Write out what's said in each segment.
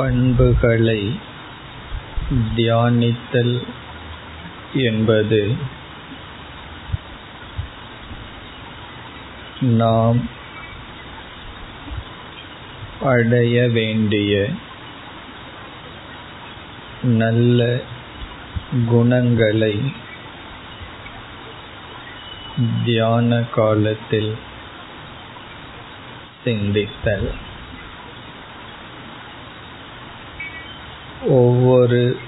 பண்புகளை தியானித்தல் என்பது நாம் அடைய வேண்டிய நல்ல குணங்களை தியான காலத்தில் சிந்தித்தல். ஒவ்வொரு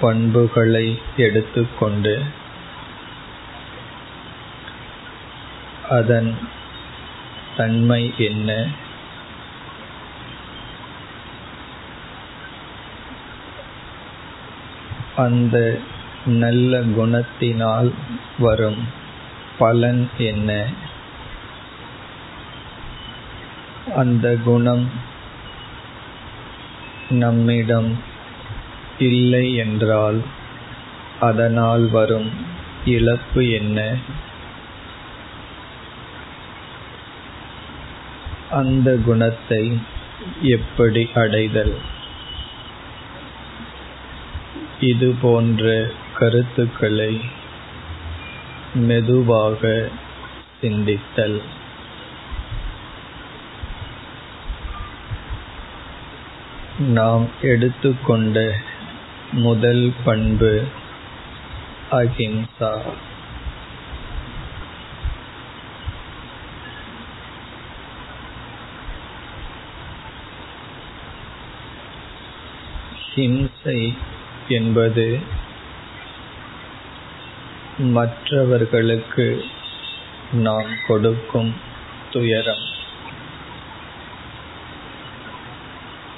பண்புகளை எடுத்துக்கொண்டு அதன் தன்மை என்ன? அந்த நல்ல குணத்தினால் வரும் பலன் என்ன? அந்த குணம் நம்மிடம் இல்லை என்றால் அதனால் வரும் இழப்பு என்ன? அந்த குணத்தை எப்படி அடைதல்? இது போன்ற கருத்துக்களை மெதுவாக சிந்தித்தல். நாம் எடுத்துக்கொண்ட முதல் பண்பு அஹிம்சா. ஹிம்சை என்பது மற்றவர்களுக்கு நாம் கொடுக்கும் துயரம்.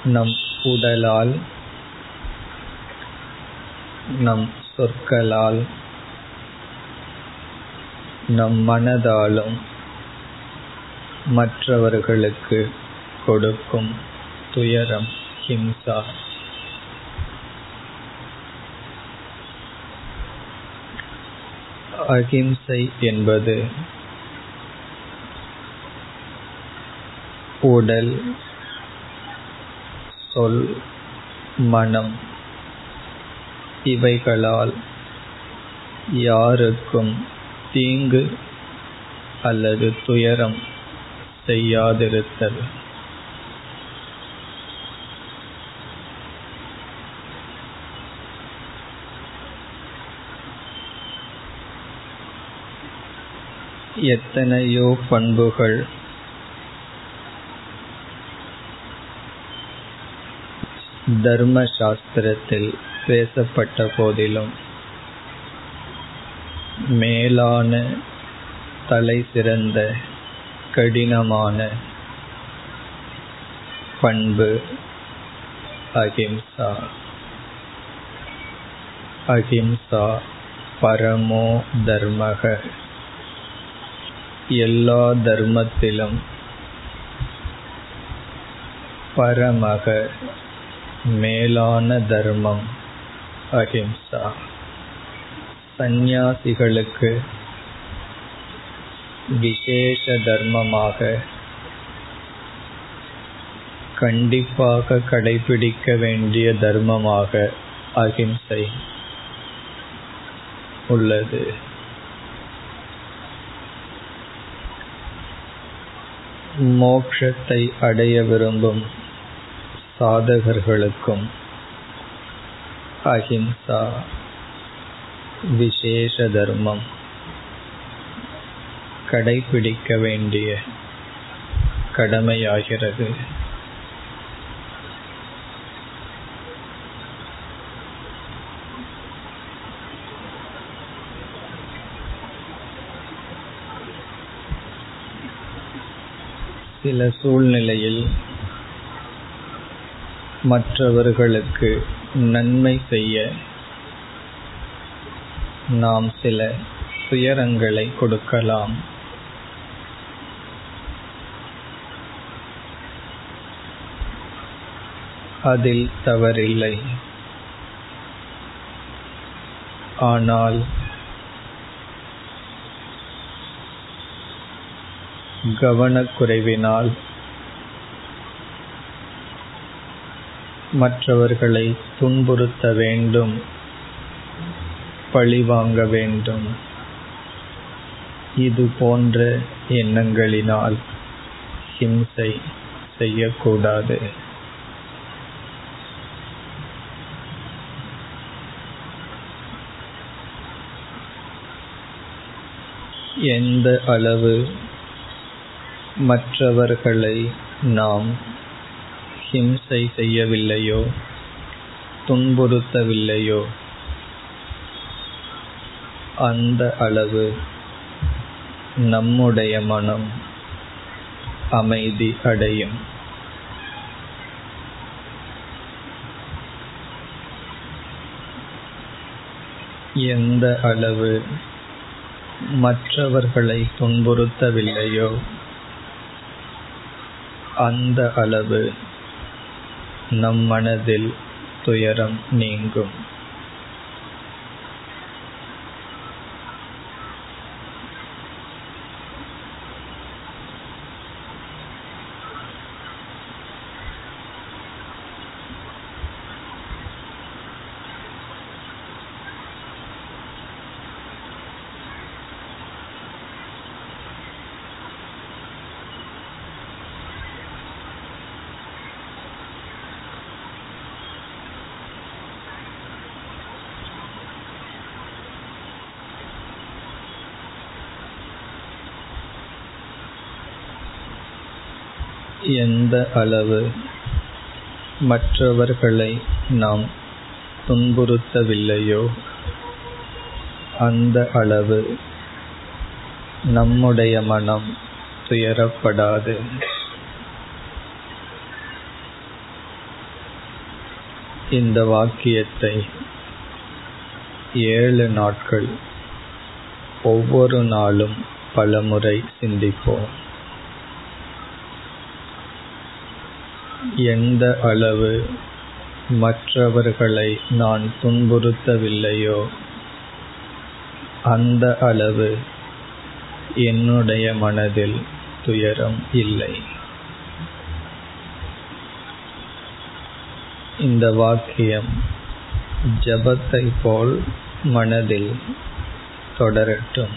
நம் உடலால் நம் சொற்களால் நம் மனதாலும் மற்றவர்களுக்கு கொடுக்கும் துயரம் ஹிம்சா. அகிம்சை என்பது உடல் சொல் மனம். இவைகளால் யாருக்கும் தீங்கு அல்லது துயரம் செய்யாதிருத்தல். எத்தனையோ பண்புகள் தர்ம சாஸ்திரத்தில் பேசப்பட்ட போதிலும் மேலான தலை சிறந்த கடினமான பண்பு அகிம்சா அகிம்சா பரமோ தர்மக. எல்லா தர்மத்திலும் பரமக. மேலான தர்மம் அஹிம்சா. சந்நியாசிகளுக்கு விசேஷ தர்மமாக கண்டிப்பாக கடைபிடிக்க வேண்டிய தர்மமாக அகிம்சை உள்ளது. மோக்ஷத்தை அடைய விரும்பும் சாதகர்களுக்கும் அஹிம்சா விசேஷ தர்மம் கடைபிடிக்க வேண்டிய கடமையாகிறது. சில சூழ்நிலையில் மற்றவர்களுக்கு நன்மை செய்ய நாம் சில துயரங்களை கொடுக்கலாம். அதில் தவறில்லை. ஆனால் கவனக்குறைவினால் மற்றவர்களை துன்புறுத்த வேண்டும். பழிவாங்க வேண்டும். இது போன்ற எண்ணங்களினால் ஹிம்சை செய்யக்கூடாது. எந்த அளவு மற்றவர்களை நாம் ஹிம்சை செய்யவில்லையோ? துன்புறுத்தவில்லையோ? அந்த அளவு நம்முடைய மனம் அமைதி அடையும். எந்த அளவு மற்றவர்களை துன்புறுத்தவில்லையோ அந்த அளவு நம் மனதில் துயரம் நீங்கும். எந்த அளவு மற்றவர்களை நாம் துன்புறுத்தவில்லையோ அந்த அளவு நம்முடைய மனம் துயரப்படாது. இந்த வாக்கியத்தை ஏழு நாட்கள் ஒவ்வொரு நாளும் பலமுறை சிந்திப்போம். எந்த அளவு மற்றவர்களை நான் துன்புறுத்தவில்லையோ அந்த அளவு என்னுடைய மனதில் துயரம் இல்லை. இந்த வாக்கியம் ஜபத்தை போல் மனதில் தொடரட்டும்.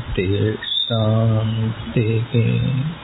शान्ति शान्ति शान्तिः